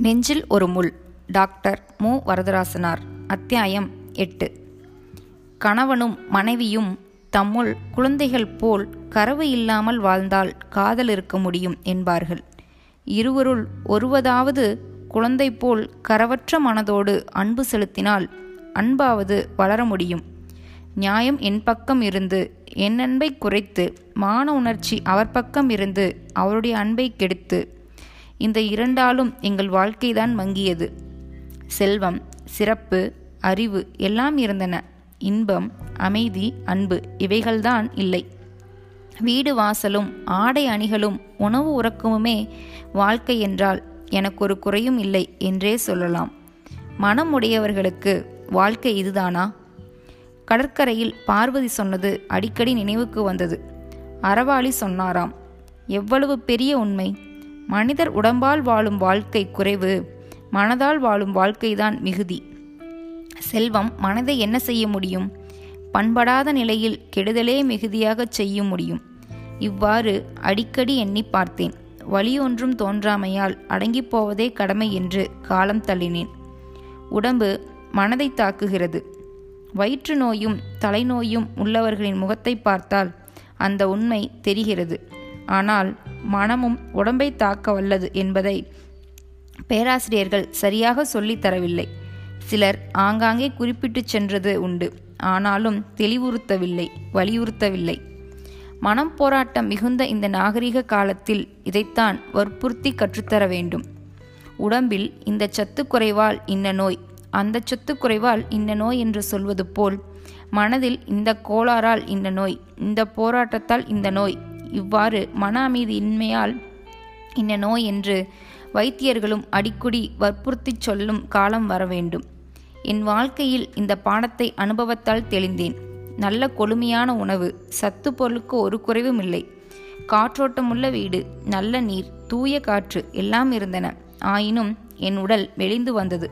நெஞ்சில் ஒரு முள். டாக்டர் மு. வரதராசனார். அத்தியாயம் எட்டு. கணவனும் மனைவியும் தம்முள் குழந்தைகள் போல் கறவு இல்லாமல் வாழ்ந்தால் காதல் இருக்க முடியும் என்பார்கள். இருவருள் ஒருவதாவது குழந்தை போல் கரவற்ற மனதோடு அன்பு செலுத்தினால் அன்பாவது வளர முடியும். நியாயம் என் பக்கம் இருந்து என் அன்பை குறைத்து மான உணர்ச்சி அவர் பக்கம் இருந்து அவருடைய அன்பை கெடுத்து இந்த இரண்டாலும் எங்கள் வாழ்க்கைதான் மங்கியது. செல்வம் சிறப்பு அறிவு எல்லாம் இருந்தன. இன்பம் அமைதி அன்பு இவைகள்தான் இல்லை. வீடு வாசலும் ஆடை அணிகளும் உணவு உறக்கமுமே வாழ்க்கை என்றால் எனக்கு ஒரு குறையும் இல்லை என்றே சொல்லலாம். மனம் உடையவர்களுக்கு வாழ்க்கை இதுதானா? கடற்கரையில் பார்வதி சொன்னது அடிக்கடி நினைவுக்கு வந்தது. அறவாளி சொன்னாராம் எவ்வளவு பெரிய உண்மை! மனிதர் உடம்பால் வாழும் வாழ்க்கை குறைவு மனதால் வாழும் வாழ்க்கைதான் மிகுதி. செல்வம் மனதை என்ன செய்ய முடியும்? பண்படாத நிலையில் கெடுதலே மிகுதியாகச் செய்ய முடியும். இவ்வாறு அடிக்கடி எண்ணி பார்த்தேன். வழியொன்றும் தோன்றாமையால் அடங்கிப் போவதே கடமை என்று காலம் தள்ளினேன். உடம்பு மனதை தாக்குகிறது. வயிற்று நோயும் தலைநோயும் உள்ளவர்களின் முகத்தை பார்த்தால் அந்த உண்மை தெரிகிறது. ஆனால் மனமும் உடம்பை தாக்க வல்லது என்பதை பேராசிரியர்கள் சரியாக சொல்லித் தரவில்லை. சிலர் ஆங்காங்கே குறிப்பிட்டுச் சென்றது உண்டு. ஆனாலும் தெளிவுறுத்தவில்லை வலியுறுத்தவில்லை. மனம் போராட்டம் மிகுந்த இந்த நாகரிக காலத்தில் இதைத்தான் வற்புறுத்தி கற்றுத்தர வேண்டும். உடம்பில் இந்த சத்து குறைவால் இன்ன நோய் அந்த சத்து குறைவால் இந்த நோய் என்று சொல்வது போல் மனதில் இந்த கோளாறால் இந்த நோய் இந்த போராட்டத்தால் இந்த நோய் இவ்வாறு மன அமைதி இன்மையால் நோய் என்று வைத்தியர்களும் அடிக்கடி வற்புறுத்திச் சொல்லும் காலம் வர வேண்டும். என் வாழ்க்கையில் இந்த பாடத்தை அனுபவத்தால் தெளிந்தேன். நல்ல கொழுமையான உணவு சத்து பொருளுக்கு ஒரு குறைவும் இல்லை. காற்றோட்டமுள்ள வீடு நல்ல நீர் தூய காற்று எல்லாம் இருந்தன. ஆயினும் என் உடல் மெலிந்து வந்தது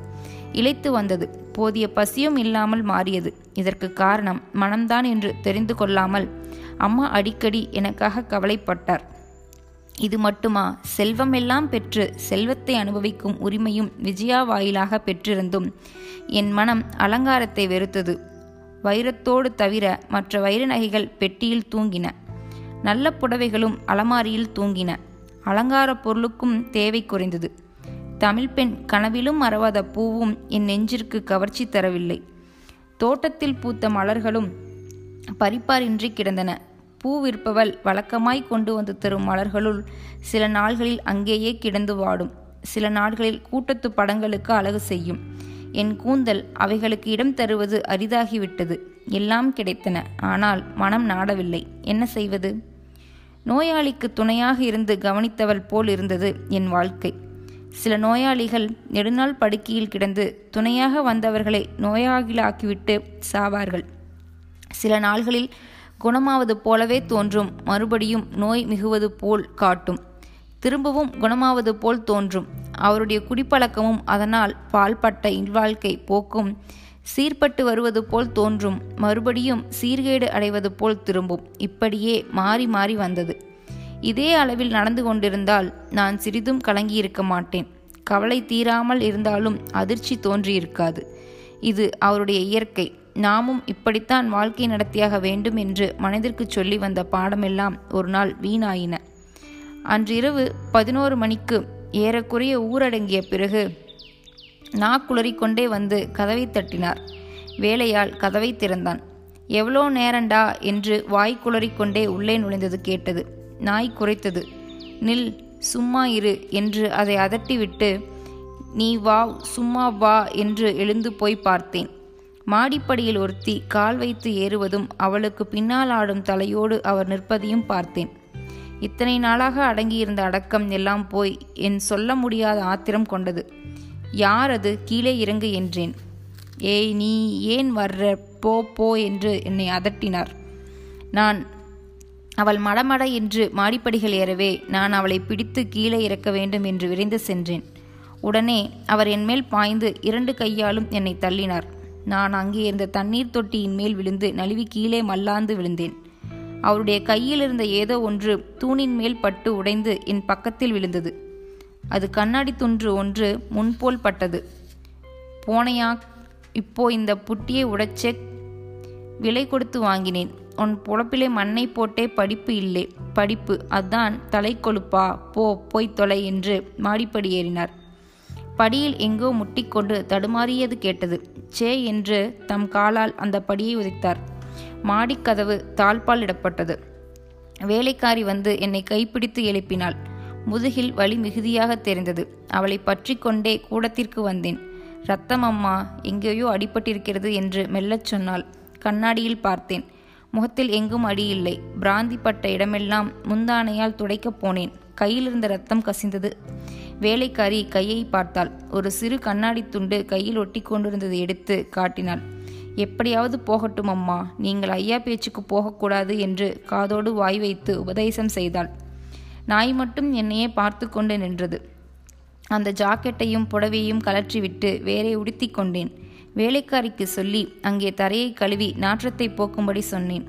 இழைத்து வந்தது. போதிய பசியும் இல்லாமல் மாறியது. இதற்கு காரணம் மனம்தான் என்று தெரிந்து கொள்ளாமல் அம்மா அடிக்கடி எனக்காக கவலைப்பட்டார். இது மட்டுமா? செல்வமெல்லாம் பெற்று செல்வத்தை அனுபவிக்கும் உரிமையும் விஜயா வாயிலாக பெற்றிருந்தும். என் மனம் அலங்காரத்தை வெறுத்தது. வைரத்தோடு தவிர மற்ற வைர நகைகள் பெட்டியில் தூங்கின. நல்ல புடவைகளும் அலமாரியில் தூங்கின. அலங்கார பொருளுக்கும் தேவை குறைந்தது. தமிழ் பெண் கனவிலும் மறவாத பூவும் என் நெஞ்சிற்கு கவர்ச்சி தரவில்லை. தோட்டத்தில் பூத்த மலர்களும் பறிப்பாரின்றி கிடந்தன. பூ விற்பவள் வழக்கமாய் கொண்டு வந்து தரும் மலர்களுள் சில நாள்களில் அங்கேயே கிடந்து வாடும். சில நாட்களில் கூட்டத்து படங்களுக்கு அழகு செய்யும். என் கூந்தல் அவைகளுக்கு இடம் தருவது அரிதாகிவிட்டது. எல்லாம் கிடைத்தன. ஆனால் மனம் நாடவில்லை. என்ன செய்வது? நோயாளிக்கு துணையாக இருந்து கவனித்தவள் போல் இருந்தது என் வாழ்க்கை. சில நோயாளிகள் நெடுநாள் படுக்கையில் கிடந்து துணையாக வந்தவர்களை நோயாகிலாக்கிவிட்டு சாவார்கள். சில நாள்களில் குணமாவது போலவே தோன்றும். மறுபடியும் நோய் மிகுவது போல் காட்டும். திரும்பவும் குணமாவது போல் தோன்றும். அவருடைய குடிப்பழக்கமும் அதனால் பால்பட்ட இல்வாழ்க்கை போக்கும். சீர்பட்டு வருவது போல் தோன்றும். மறுபடியும் சீர்கேடு அடைவது போல் திரும்பும். இப்படியே மாறி மாறி வந்தது. இதே அளவில் நடந்து கொண்டிருந்தால் நான் சிறிதும் கலங்கியிருக்க மாட்டேன். கவலை தீராமல் இருந்தாலும் அதிர்ச்சி தோன்றியிருக்காது. இது அவருடைய இயற்கை. நாமும் இப்படித்தான் வாழ்க்கை நடத்தியாக வேண்டும் என்று மனதிற்கு சொல்லி வந்த பாடமெல்லாம் ஒரு நாள் வீணாயின அன்றிரவு பதினோரு மணிக்கு ஏறக்குறைய ஊரடங்கிய பிறகு நாக்குளறிக்கொண்டே வந்து கதவை தட்டினார். வேலையால் கதவை திறந்தான். எவ்வளோ நேரண்டா? என்று வாய் குளறிக்கொண்டே உள்ளே நுழைந்தது கேட்டது. நாய் குறைத்தது நில் சும்மா இரு என்று அதை அதட்டிவிட்டு நீ வா சும்மா வா என்று எழுந்து போய் பார்த்தேன். மாடிப்படியில் ஒருத்தி கால் வைத்து ஏறுவதும் அவளுக்கு பின்னால் ஆடும் தலையோடு அவர் நிற்பதையும் பார்த்தேன். இத்தனை நாளாக அடங்கியிருந்த அடக்கம் எல்லாம் போய் என் சொல்ல முடியாத ஆத்திரம் கொண்டது. யார் அது? கீழே இறங்கு என்றேன். ஏய் நீ ஏன் வர்ற? போ போ என்று என்னை அதட்டினார். நான் அவள் மடமட என்று மாடிப்படிகள் ஏறவே நான் அவளை பிடித்து கீழே இறக்க வேண்டும் என்று விரைந்து சென்றேன். உடனே அவர் என்மேல் பாய்ந்து இரண்டு கையாலும் என்னை தள்ளினார். நான் அங்கே இருந்த தண்ணீர் தொட்டியின் மேல் விழுந்து நழுவி கீழே மல்லாந்து விழுந்தேன். அவருடைய கையில் இருந்த ஏதோ ஒன்று தூணின் மேல் பட்டு உடைந்து என் பக்கத்தில் விழுந்தது. அது கண்ணாடி துன்று ஒன்று முன்போல் பட்டது. போனையா இப்போ இந்த புட்டியை உடைச்சே விலை கொடுத்து வாங்கினேன். உன் புழப்பிலே மண்ணை போட்டே படிப்பு இல்லை. படிப்பு அதான் தலை கொழுப்பா போ போய் தொலை என்று மாடிப்படி ஏறினார். படியில் எங்கோ முட்டிக்கொண்டு தடுமாறியது கேட்டது. சே என்று தம் காலால் அந்த படியை உதைத்தார். மாடிக்கதவு தாழ்பால் இடப்பட்டது. வேலைக்காரி வந்து என்னை கைப்பிடித்து எழுப்பினாள். முதுகில் வலி மிகுதியாக தெரிந்தது. அவளை பற்றி கொண்டே கூடத்திற்கு வந்தேன். ரத்தம் அம்மா எங்கேயோ அடிபட்டிருக்கிறது என்று மெல்லச் சொன்னாள். கண்ணாடியில் பார்த்தேன். முகத்தில் எங்கும் அடி இல்லை. பிராந்தி பட்ட இடமெல்லாம் முந்தானையால் துடைக்கப் போனேன். கையிலிருந்த ரத்தம் கசிந்தது. வேலைக்காரி கையை பார்த்தாள். ஒரு சிறு கண்ணாடி துண்டு கையில் ஒட்டி கொண்டிருந்ததை எடுத்து காட்டினாள். எப்படியாவது போகட்டும் அம்மா. நீங்கள் ஐயா பேச்சுக்கு போகக்கூடாது என்று காதோடு வாய் வைத்து உபதேசம் செய்தாள். நாய் மட்டும் என்னையே பார்த்து கொண்டு நின்றது. அந்த ஜாக்கெட்டையும் புடவையும் கலற்றிவிட்டு வேறே உடுத்தி கொண்டேன். வேலைக்காரிக்கு சொல்லி அங்கே தரையை கழுவி நாற்றத்தை போக்கும்படி சொன்னேன்.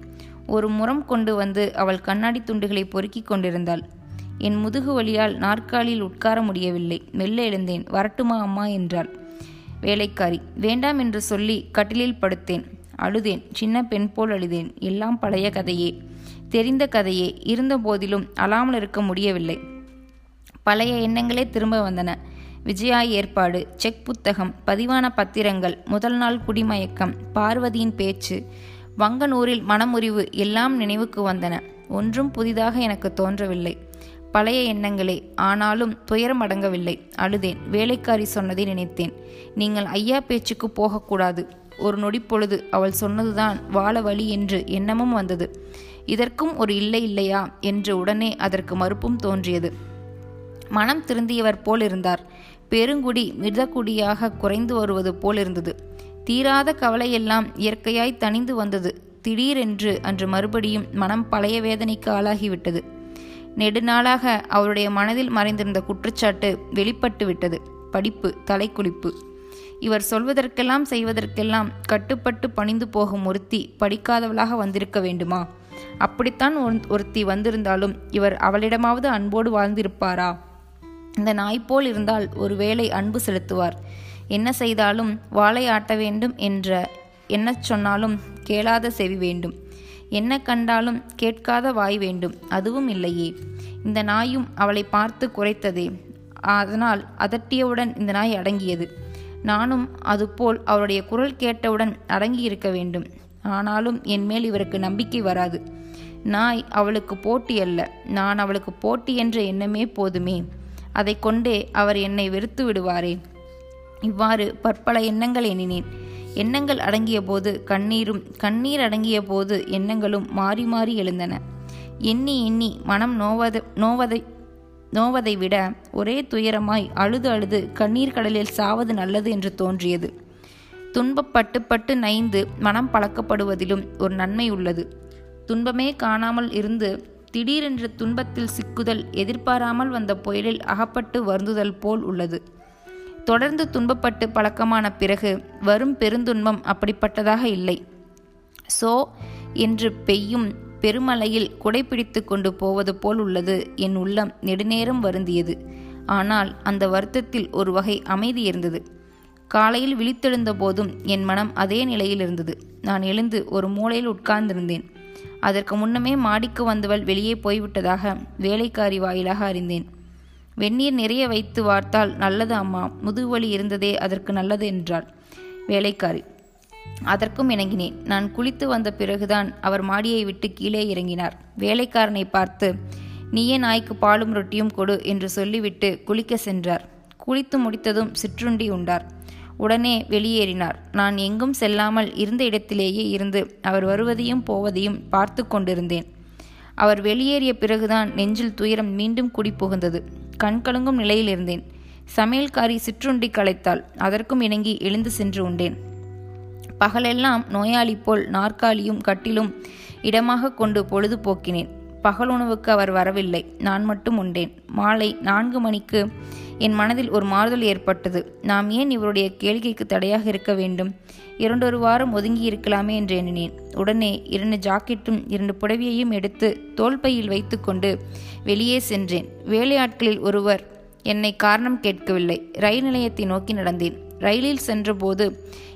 ஒரு முறம் கொண்டு வந்து அவள் கண்ணாடி துண்டுகளை பொறுக்கிக் கொண்டிருந்தாள். என் முதுகு வலியால் நாற்காலியில் உட்கார முடியவில்லை. மெல்ல எழுந்தேன். வரட்டுமா அம்மா? என்றாள். வேலைக்காரி வேண்டாம் என்று சொல்லி கட்டிலில் படுத்தேன். அழுதேன். சின்ன பெண் போல் அழுதேன். எல்லாம் பழைய கதையே. தெரிந்த கதையே. இருந்த போதிலும் அழாமல் இருக்க முடியவில்லை. பழைய எண்ணங்களே திரும்ப வந்தன. விஜயா ஏற்பாடு செக் புத்தகம் பதிவான பத்திரங்கள் முதல் நாள் குடிமயக்கம் பார்வதியின் பேச்சு வங்கனூரில் மனமுறிவு எல்லாம் நினைவுக்கு வந்தன. ஒன்றும் புதிதாக எனக்கு தோன்றவில்லை. பழைய எண்ணங்களே ஆனாலும் துயரம் அடங்கவில்லை. அழுதேன். வேலைக்காரி சொன்னதை நினைத்தேன். நீங்கள் ஐயா பேச்சுக்கு போகக்கூடாது. ஒரு நொடிப்பொழுது அவள் சொன்னதுதான் வாழ வழி என்று எண்ணமும் வந்தது. இதற்கும் ஒரு இல்லை இல்லையா என்று உடனே அதற்கு மறுப்பும் தோன்றியது. மனம் திருந்தியவர் போல் இருந்தார். பெருங்குடி மிதக்குடியாக குறைந்து வருவது போல் இருந்தது. தீராத கவலையெல்லாம் இயற்கையாய் தணிந்து வந்தது. திடீரென்று அன்று மறுபடியும் மனம் பழைய வேதனைக்கு ஆளாகிவிட்டது. நெடுநாளாக அவருடைய மனதில் மறைந்திருந்த குற்றச்சாட்டு வெளிப்பட்டு விட்டது படிப்பு தலைக்குளிப்பு. இவர் சொல்வதற்கெல்லாம் செய்வதற்கெல்லாம் கட்டுப்பட்டு பணிந்து போகும் ஒருத்தி படிக்காதவளாக வந்திருக்க வேண்டுமா? அப்படித்தான் ஒருத்தி வந்திருந்தாலும் இவர் அவளிடமாவது அன்போடு வாழ்ந்திருப்பாரா? இந்த நாய் போல் இருந்தால் ஒருவேளை அன்பு செலுத்துவார். என்ன செய்தாலும் வாளை ஆட்ட வேண்டும் என்ற என்ன சொன்னாலும் கேளாத செவி வேண்டும். என்ன கண்டாலும் கேட்காத வாய் வேண்டும் அதுவும் இல்லையே. இந்த நாயும் அவளை பார்த்து குறைத்ததே. அதனால் அதட்டியவுடன் இந்த நாய் அடங்கியது. நானும் அதுபோல் அவருடைய குரல் கேட்டவுடன் அடங்கியிருக்க வேண்டும். ஆனாலும் என் மேல் இவருக்கு நம்பிக்கை வராது. நாய் அவளுக்கு போட்டி அல்ல. நான் அவளுக்கு போட்டி என்ற எண்ணமே போதுமே. அதை கொண்டே அவர் என்னை வெறுத்து விடுவாரே. இவ்வாறு பற்பல எண்ணங்கள் எண்ணினேன். எண்ணங்கள் அடங்கிய போது கண்ணீரும் கண்ணீர் அடங்கிய போது எண்ணங்களும் மாறி மாறி எழுந்தன. எண்ணி எண்ணி மனம் நோவத நோவதை நோவதை விட ஒரே துயரமாய் அழுது அழுது கண்ணீர் கடலில் சாவது நல்லது என்று தோன்றியது. துன்பப்பட்டு பட்டு நைந்து மனம் பழக்கப்படுவதிலும் ஒரு நன்மை உள்ளது. துன்பமே காணாமல் இருந்து திடீரென்று துன்பத்தில் சிக்குதல் எதிர்பாராமல் வந்த புயலில் அகப்பட்டு வருந்துதல் போல் உள்ளது. தொடர்ந்து துன்பப்பட்டு பழக்கமான பிறகு வரும் பெருந்துன்பம் அப்படிப்பட்டதாக இல்லை. சோ என்று பெய்யும் பெருமலையில் குடைப்பிடித்து கொண்டு போவது போல் உள்ளது. என் உள்ளம் நெடுநேரம் வருந்தியது. ஆனால் அந்த வருத்தத்தில் ஒரு வகை அமைதி இருந்தது. காலையில் விழித்தெழுந்த போதும் என் மனம் அதே நிலையில் இருந்தது. நான் எழுந்து ஒரு மூலையில் உட்கார்ந்திருந்தேன். அதற்கு முன்னமே மாடிக்கு வந்தவள் வெளியே போய்விட்டதாக வேலைக்காரி வாயிலாக அறிந்தேன். வெந்நீர் நிறைய வைத்து வார்த்தால் நல்லது அம்மா. முதுகுவலி இருந்ததே அதற்கு நல்லது என்றார் வேலைக்காரி அதற்கும் இணங்கினேன். நான் குளித்து வந்த பிறகுதான் அவர் மாடியை விட்டு கீழே இறங்கினார். வேலைக்காரனை பார்த்து நீயே நாய்க்கு பாலும் ரொட்டியும் கொடு என்று சொல்லிவிட்டு குளிக்க சென்றார். குளித்து முடித்ததும் சிற்றுண்டி உண்டார். உடனே வெளியேறினார். நான் எங்கும் செல்லாமல் இருந்த இடத்திலேயே இருந்து அவர் வருவதையும் போவதையும் பார்த்து கொண்டிருந்தேன். அவர் வெளியேறிய பிறகுதான் நெஞ்சில் துயரம் மீண்டும் குடி கண்கலங்கும் நிலையில் இருந்தேன். சமையல்காரி சிற்றுண்டி களைத்தாள். அதற்கும் இணங்கி எழுந்து சென்று உண்டேன். பகலெல்லாம் நோயாளி போல் நாற்காலியும் கட்டிலும் இடமாக கொண்டு பொழுது போக்கினேன் பகல் உணவுக்கு அவர் வரவில்லை. நான் மட்டும் உண்டேன். மாலை நான்கு மணிக்கு என் மனதில் ஒரு மாறுதல் ஏற்பட்டது. நாம் ஏன் இவருடைய கேளிக்கைக்கு தடையாக இருக்க வேண்டும்? இரண்டொரு வாரம் ஒதுங்கி இருக்கலாமே என்று எண்ணினேன். உடனே இரண்டு ஜாக்கெட்டும் இரண்டு புடவையையும் எடுத்து தோல்பையில் வைத்துக்கொண்டு வெளியே சென்றேன். வேலையாட்களில் ஒருவர் என்னை காரணம் கேட்கவில்லை. ரயில் நிலையத்தை நோக்கி நடந்தேன். ரயிலில் சென்றபோது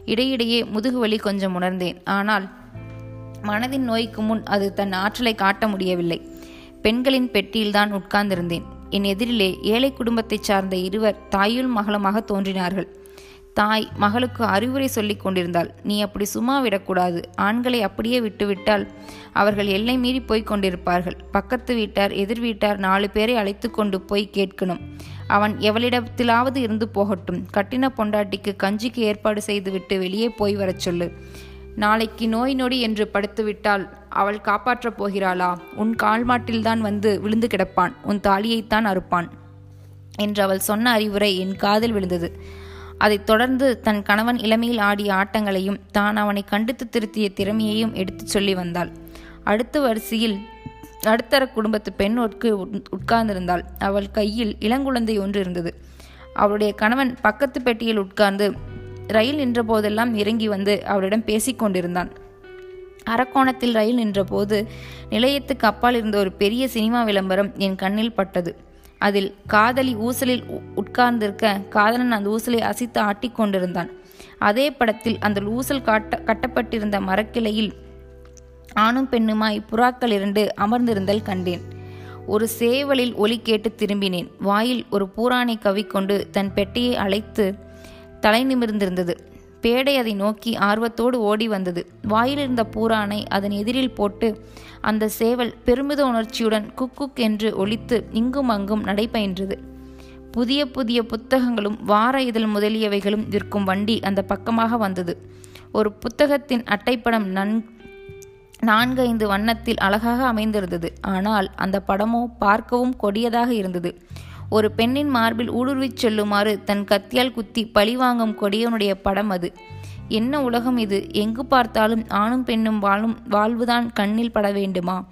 இடையிடையே முதுகு வலி கொஞ்சம் உணர்ந்தேன். ஆனால் மனதின் நோய்க்கு முன் அது தன் ஆற்றலை காட்ட முடியவில்லை. பெண்களின் பெட்டியில்தான் உட்கார்ந்திருந்தேன். என் எதிரிலே ஏழை குடும்பத்தைச் சார்ந்த இருவர் தாயுள் மகளுமாக தோன்றினார்கள். தாய் மகளுக்கு அறிவுரை சொல்லிக் கொண்டிருந்தாள். நீ அப்படி சும்மா விடக்கூடாது. ஆண்களை அப்படியே விட்டுவிட்டால் அவர்கள் எல்லை மீறி போய்க் கொண்டிருப்பார்கள். பக்கத்து வீட்டார் எதிர் வீட்டார் நாலு பேரை அழைத்து கொண்டு போய் கேட்கணும். அவன் எவளிடத்திலாவது இருந்து போகட்டும். கட்டின பொண்டாட்டிக்கு கஞ்சிக்கு ஏற்பாடு செய்துவிட்டு வெளியே போய் வரச் சொல்லு. நாளைக்கு நோய் நொடி என்று படுத்துவிட்டால் அவள் காப்பாற்றப் போகிறாளா? உன் கால்மாட்டில்தான் வந்து விழுந்து கிடப்பான். உன் தாலியைத்தான் அறுப்பான். என்று அவள் சொன்ன அறிவுரை என் காதில் விழுந்தது. அதைத் தொடர்ந்து தன் கணவன் இளமையில் ஆடிய ஆட்டங்களையும் தான் அவனை கண்டித்து திருத்திய திறமையையும் எடுத்துச் சொல்லி வந்தாள். அடுத்த வரிசையில் நடுத்தர குடும்பத்து பெண் ஒட்கு உட்கார்ந்திருந்தாள். அவள் கையில் இளங்குழந்தை ஒன்று இருந்தது. அவளுடைய கணவன் பக்கத்து பெட்டியில் உட்கார்ந்து ரயில் நின்ற போதெல்லாம் இறங்கி வந்து அவளிடம் பேசிக் கொண்டிருந்தான் அரக்கோணத்தில் ரயில் நின்றபோது நிலையத்துக்கு அப்பால் இருந்த ஒரு பெரிய சினிமா விளம்பரம் என் கண்ணில் பட்டது. அதில் காதலி ஊசலில் உட்கார்ந்திருக்க காதலன் அந்த ஊசலை அசித்து ஆட்டிக்கொண்டிருந்தான் அதே படத்தில் அந்த ஊசல் காட்ட கட்டப்பட்டிருந்த மரக்கிளையில் ஆணும் பெண்ணுமாய் புறாக்கள் இரண்டு அமர்ந்திருந்தல் கண்டேன். ஒரு சேவலில் ஒலி கேட்டு திரும்பினேன். வாயில் ஒரு பூரானை கவிக்கொண்டு தன் பெட்டியை அழைத்து தலை நிமிர்ந்திருந்தது. பேடை அதை நோக்கி ஆர்வத்தோடு ஓடி வந்தது. வாயிலிருந்த பூரானை அதன் எதிரில் போட்டு அந்த சேவல் பெருமித உணர்ச்சியுடன் குக்குக் என்று ஒழித்து இங்கும் அங்கும் நடைபயின்றது. புதிய புதிய புத்தகங்களும் வார இதழ் முதலியவைகளும் விற்கும் வண்டி அந்த பக்கமாக வந்தது. ஒரு புத்தகத்தின் அட்டைப்படம் நன் நான்கைந்து வண்ணத்தில் அழகாக அமைந்திருந்தது. ஆனால் அந்த படமோ பார்க்கவும் கொடியதாக இருந்தது. ஒரு பெண்ணின் மார்பில் ஊடுருவிச் செல்லுமாறு தன் கத்தியால் குத்தி பழிவாங்கும் கொடியவனுடைய படம் அது. என்ன உலகம் இது? எங்கு பார்த்தாலும் ஆணும் பெண்ணும் வாழும் வாழ்வுதான் கண்ணில் பட வேண்டுமா?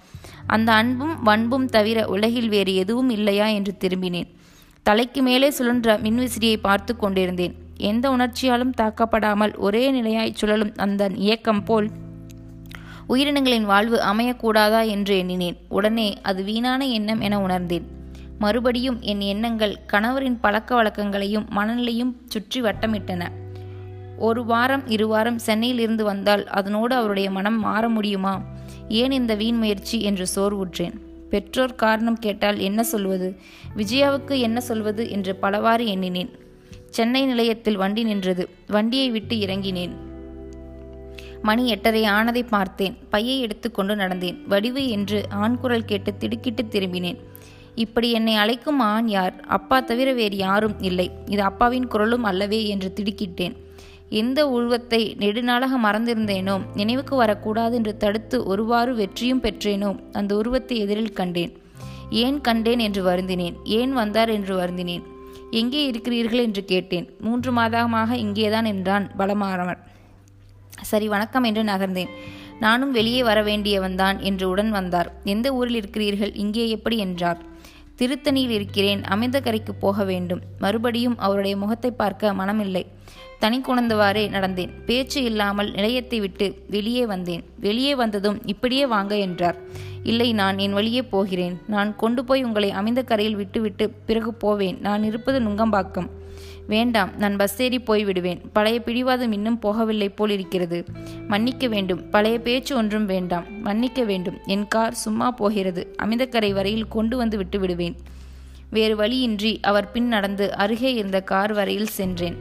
அந்த அன்பும் வன்பும் தவிர உலகில் வேறு எதுவும் இல்லையா என்று திரும்பினேன். தலைக்கு மேலே சுழன்ற மின்விசிறியை பார்த்து கொண்டிருந்தேன். எந்த உணர்ச்சியாலும் தாக்கப்படாமல் ஒரே நிலையாய் சுழலும் அந்த இயக்கம் போல் உயிரினங்களின் வாழ்வு அமையக்கூடாதா என்று எண்ணினேன். உடனே அது வீணான எண்ணம் என உணர்ந்தேன். மறுபடியும் என் எண்ணங்கள் கணவரின் பழக்க வழக்கங்களையும் மனநிலையும் சுற்றி வட்டமிட்டன. ஒரு வாரம் இரு வாரம் சென்னையில் இருந்து வந்தால் அதனோடு அவருடைய மனம் மாற முடியுமா? ஏன் இந்த வீண் முயற்சி? என்று சோர்வுற்றேன். பெற்றோர் காரணம் கேட்டால் என்ன சொல்வது? விஜயாவுக்கு என்ன சொல்வது? என்று பலவாறு எண்ணினேன். சென்னை நிலையத்தில் வண்டி நின்றது. வண்டியை விட்டு இறங்கினேன். மணி எட்டரை ஆனதை பார்த்தேன். பையை எடுத்துக்கொண்டு நடந்தேன். வடிவு என்று ஆண் குரல் கேட்டு திடுக்கிட்டு திரும்பினேன். இப்படி என்னை அழைக்கும் ஆண் யார்? அப்பா தவிர வேறு யாரும் இல்லை. இது அப்பாவின் குரலும் அல்லவே என்று திடுக்கிட்டேன். எந்த உருவத்தை நெடுநாளாக மறந்திருந்தேனோ நினைவுக்கு வரக்கூடாது என்று தடுத்து ஒருவாறு வெற்றியும் பெற்றேனோ அந்த உருவத்தை எதிரில் கண்டேன். ஏன் கண்டேன் என்று வருந்தினேன். ஏன் வந்தார் என்று வருந்தினேன். எங்கே இருக்கிறீர்கள் என்று கேட்டேன். மூன்று மாதமாக இங்கேதான் என்றான் பலமாறவன். சரி வணக்கம் என்று நகர்ந்தேன். நானும் வெளியே வர வேண்டியவன்தான் என்று உடன் வந்தார். எந்த ஊரில் இருக்கிறீர்கள்? இங்கே எப்படி என்றார். திருத்தணியில் இருக்கிறேன் அமைந்த கரைக்கு போக வேண்டும். மறுபடியும் அவருடைய முகத்தை பார்க்க மனமில்லை. தனி குணந்தவாறே நடந்தேன். பேச்சு இல்லாமல் நிலையத்தை விட்டு வெளியே வந்தேன். வெளியே வந்ததும் இப்படியே வாங்க என்றார். இல்லை நான் என் வழியே போகிறேன். நான் கொண்டு போய் உங்களை அமைந்த கரையில் விட்டுவிட்டு பிறகு போவேன். நான் இருப்பது நுங்கம்பாக்கம். வேண்டாம் நான் பஸ் ஏறி போய்விடுவேன். பழைய பிடிவாதம் இன்னும் போகவில்லை போல் இருக்கிறது மன்னிக்க வேண்டும். பழைய பேச்சு ஒன்றும் வேண்டாம். மன்னிக்க வேண்டும். என் கார் சும்மா போகிறது. அமிதக்கரை வரையில் கொண்டு வந்து விட்டு விடுவேன் வேறு வழியின்றி அவர் பின் நடந்து அருகே இருந்த கார் வரையில் சென்றேன்.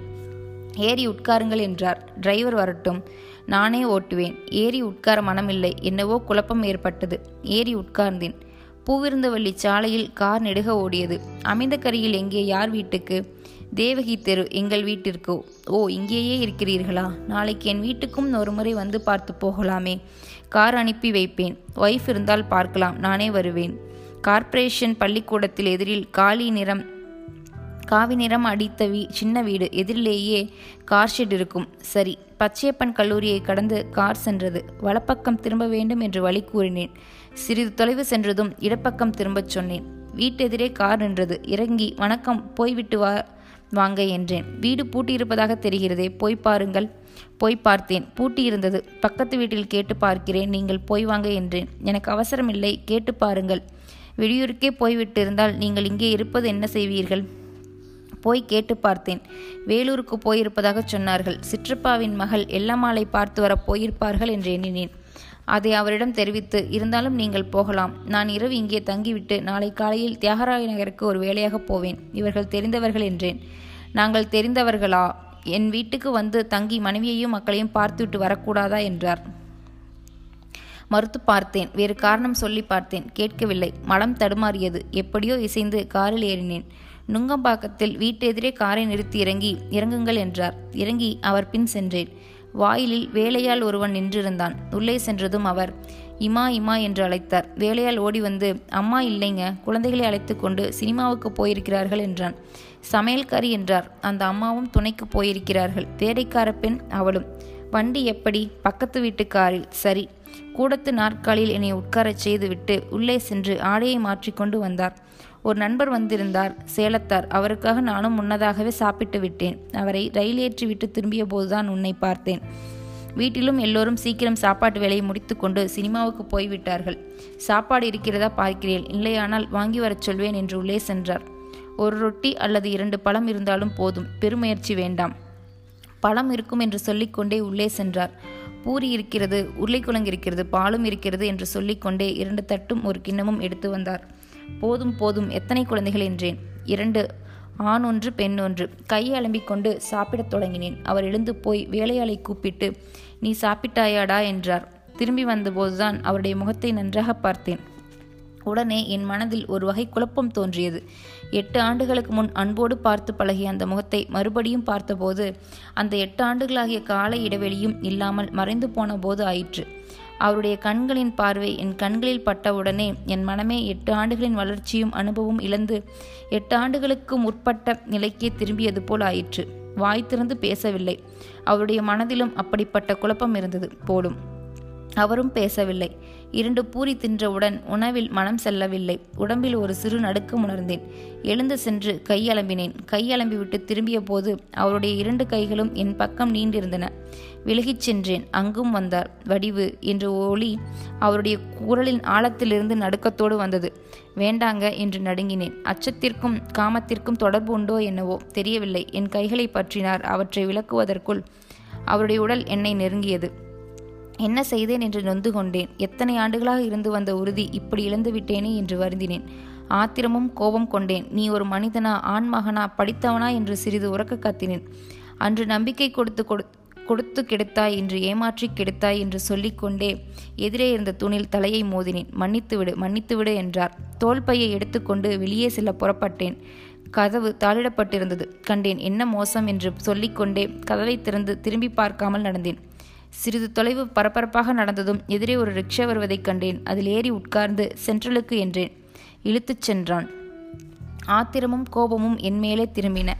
ஏறி உட்காருங்கள் என்றார். டிரைவர் வரட்டும். நானே ஓட்டுவேன். ஏறி உட்கார மனமில்லை. என்னவோ குழப்பம் ஏற்பட்டது. ஏறி உட்கார்ந்தேன். பூவிருந்தவள்ளி சாலையில் கார் நெடுக ஓடியது. அமைந்தக்கரையில் எங்கே? யார் வீட்டுக்கு? தேவகி தெரு எங்கள் வீட்டிற்கோ. ஓ இங்கேயே இருக்கிறீர்களா? நாளைக்கு என் வீட்டுக்கும் ஒரு முறை வந்து பார்த்து போகலாமே. கார் அனுப்பி வைப்பேன். ஒய்ஃப் இருந்தால் பார்க்கலாம். நானே வருவேன். கார்ப்பரேஷன் பள்ளிக்கூடத்தில் எதிரில் காலி நிறம் காவி நிறம் அடித்த வீ சின்ன வீடு. எதிரிலேயே கார் ஷெட் இருக்கும். சரி பச்சையப்பன் கல்லூரியை கடந்து கார் சென்றது. வலப்பக்கம் திரும்ப வேண்டும் என்று வழி கூறினேன். சிறிது தொலைவு சென்றதும் இடப்பக்கம் திரும்பச் சொன்னேன். வீட்டெதிரே கார் நின்றது. இறங்கி வணக்கம் போய்விட்டு வா வாங்க என்றேன். வீடு பூட்டியிருப்பதாக தெரிகிறதே போய் பாருங்கள். போய் பார்த்தேன். பூட்டியிருந்தது. பக்கத்து வீட்டில் கேட்டு பார்க்கிறேன். நீங்கள் போய் வாங்க என்றேன். எனக்கு அவசரமில்லை. கேட்டு பாருங்கள். வெளியூருக்கே போய்விட்டிருந்தால் நீங்கள் இங்கே இருப்பது என்ன செய்வீர்கள்? போய் கேட்டு பார்த்தேன். வேலூருக்கு போயிருப்பதாக சொன்னார்கள். சிற்றப்பாவின் மகள் எல்லம்மாளை பார்த்து வர போயிருப்பார்கள் என்று எண்ணினேன். அதை அவரிடம் தெரிவித்து இருந்தாலும் நீங்கள் போகலாம். நான் இரவு இங்கே தங்கிவிட்டு நாளை காலையில் தியாகராய நகருக்கு ஒரு வேலையாக போவேன். இவர்கள் தெரிந்தவர்கள் என்றேன். நாங்கள் தெரிந்தவர்களா? என் வீட்டுக்கு வந்து தங்கி மனைவியையும் மக்களையும் பார்த்துவிட்டு வரக்கூடாதா? என்றார். மறுத்து பார்த்தேன். வேறு காரணம் சொல்லி பார்த்தேன். கேட்கவில்லை. மனம் தடுமாறியது. எப்படியோ இசைந்து காரில் ஏறினேன். நுங்கம்பாக்கத்தில் வீட்டெதிரே காரை நிறுத்தி இறங்கி இறங்குங்கள் என்றார். இறங்கி அவர் பின் சென்றேன். வாயிலில் வேலையால் ஒருவன் நின்றிருந்தான். உள்ளே சென்றதும் அவர் இமா இமா என்று அழைத்தார். வேலையால் ஓடி வந்து அம்மா இல்லைங்க. குழந்தைகளை அழைத்து கொண்டு சினிமாவுக்கு போயிருக்கிறார்கள் என்றான். சமையல்காரி என்றார். அந்த அம்மாவும் துணைக்கு போயிருக்கிறார்கள். வேலைக்கார பெண் அவளும். வண்டி எப்படி? பக்கத்து வீட்டுக்காரில் சரி. கூடத்து நாற்காலியில் என்னை உட்காரச் செய்துவிட்டு உள்ளே சென்று ஆடையை மாற்றிக்கொண்டு வந்தார். ஒரு நண்பர் வந்திருந்தார் சேலத்தார். அவருக்காக நானும் முன்னதாகவே சாப்பிட்டு விட்டேன். அவரை ரயில் ஏற்றி விட்டு திரும்பிய போதுதான் உன்னை பார்த்தேன். வீட்டிலும் எல்லோரும் சீக்கிரம் சாப்பாட்டு வேலையை முடித்துக்கொண்டு சினிமாவுக்கு போய்விட்டார்கள். சாப்பாடு இருக்கிறதா பார்க்கிறேன். இல்லையானால் வாங்கி வரச் சொல்வேன் என்று உள்ளே சென்றார். ஒரு ரொட்டி அல்லது இரண்டு பழம் இருந்தாலும் போதும். பெருமுயற்சி வேண்டாம். பழம் இருக்கும் என்று சொல்லிக்கொண்டே உள்ளே சென்றார். பூரி இருக்கிறது உருளைக்குழங்கு இருக்கிறது பாலும் இருக்கிறது என்று சொல்லிக்கொண்டே இரண்டு தட்டும் ஒரு கிண்ணமும் எடுத்து வந்தார். போதும் போதும் எத்தனை குழந்தைகள் என்றேன். இரண்டு ஆண் ஒன்று பெண் ஒன்று. கையை அலம்பிக் கொண்டு சாப்பிடத் தொடங்கினேன். அவர் எழுந்து போய் வேலையாளை கூப்பிட்டு நீ சாப்பிட்டாயாடா? என்றார். திரும்பி வந்தபோதுதான் அவருடைய முகத்தை நன்றாக பார்த்தேன். உடனே என் மனதில் ஒரு வகை குழப்பம் தோன்றியது. எட்டு ஆண்டுகளுக்கு முன் அன்போடு பார்த்து பழகிய அந்த முகத்தை மறுபடியும் பார்த்தபோது அந்த எட்டு ஆண்டுகளாகிய கால இடைவெளியும் இல்லாமல் மறைந்து போன போது ஆயிற்று. அவருடைய கண்களின் பார்வை என் கண்களில் பட்டவுடனே என் மனமே எட்டு ஆண்டுகளின் வளர்ச்சியும் அனுபவம் இழந்து எட்டு ஆண்டுகளுக்கு முற்பட்ட நிலைக்கே திரும்பியது போல் ஆயிற்று. வாய் திறந்து பேசவில்லை. அவருடைய மனதிலும் அப்படிப்பட்ட குழப்பம் இருந்தது போலும். அவரும் பேசவில்லை. இரண்டு பூரி தின்றவுடன் உணவில் மனம் செல்லவில்லை. உடம்பில் ஒரு சிறு நடுக்கம் உணர்ந்தேன். எழுந்து சென்று கையலம்பினேன் கையலம்பிவிட்டு திரும்பிய போது அவருடைய இரண்டு கைகளும் என் பக்கம் நீண்டிருந்தன. விலகிச் சென்றேன். அங்கும் வந்தார். வடிவு என்ற ஒளி அவருடைய குரலின் ஆழத்திலிருந்து நடுக்கத்தோடு வந்தது. வேண்டாங்க என்று நடுங்கினேன். அச்சத்திற்கும் காமத்திற்கும் தொடர்பு உண்டோ என்னவோ? தெரியவில்லை. என் கைகளை பற்றினார். அவற்றை விளக்குவதற்குள் அவருடைய உடல் என்னை நெருங்கியது. என்ன செய்தேன் என்று நொந்து கொண்டேன். எத்தனை ஆண்டுகளாக இருந்து வந்த உறுதி இப்படி இழந்து விட்டேனே என்று வருந்தினேன். ஆத்திரமும் கோபம் கொண்டேன். நீ ஒரு மனிதனா ஆண்மகனா படித்தவனா என்று சிறிது உறக்க கத்தினேன். அன்று நம்பிக்கை கொடுத்து கொடுத்து கெடுத்தாய் என்று ஏமாற்றி கெடுத்தாய் என்று சொல்லிக்கொண்டே எதிரே இருந்த தூணில் தலையை மோதினேன். மன்னித்துவிடு மன்னித்துவிடு என்றார். தோல்பையை எடுத்துக்கொண்டு வெளியே செல்ல புறப்பட்டேன். கதவு தாளிடப்பட்டிருந்தது. கண்டேன் என்ன மோசம் என்று சொல்லிக்கொண்டே கதவை திறந்து திரும்பி பார்க்காமல் நடந்தேன். சிறிது தொலைவு பரபரப்பாக நடந்ததும் எதிரே ஒரு ரிக்ஷா வருவதைக் கண்டேன். அதில் ஏறி உட்கார்ந்து சென்ட்ரலுக்கு என்றேன். இழுத்துச் சென்றான். ஆத்திரமும் கோபமும் என் மேலே திரும்பின.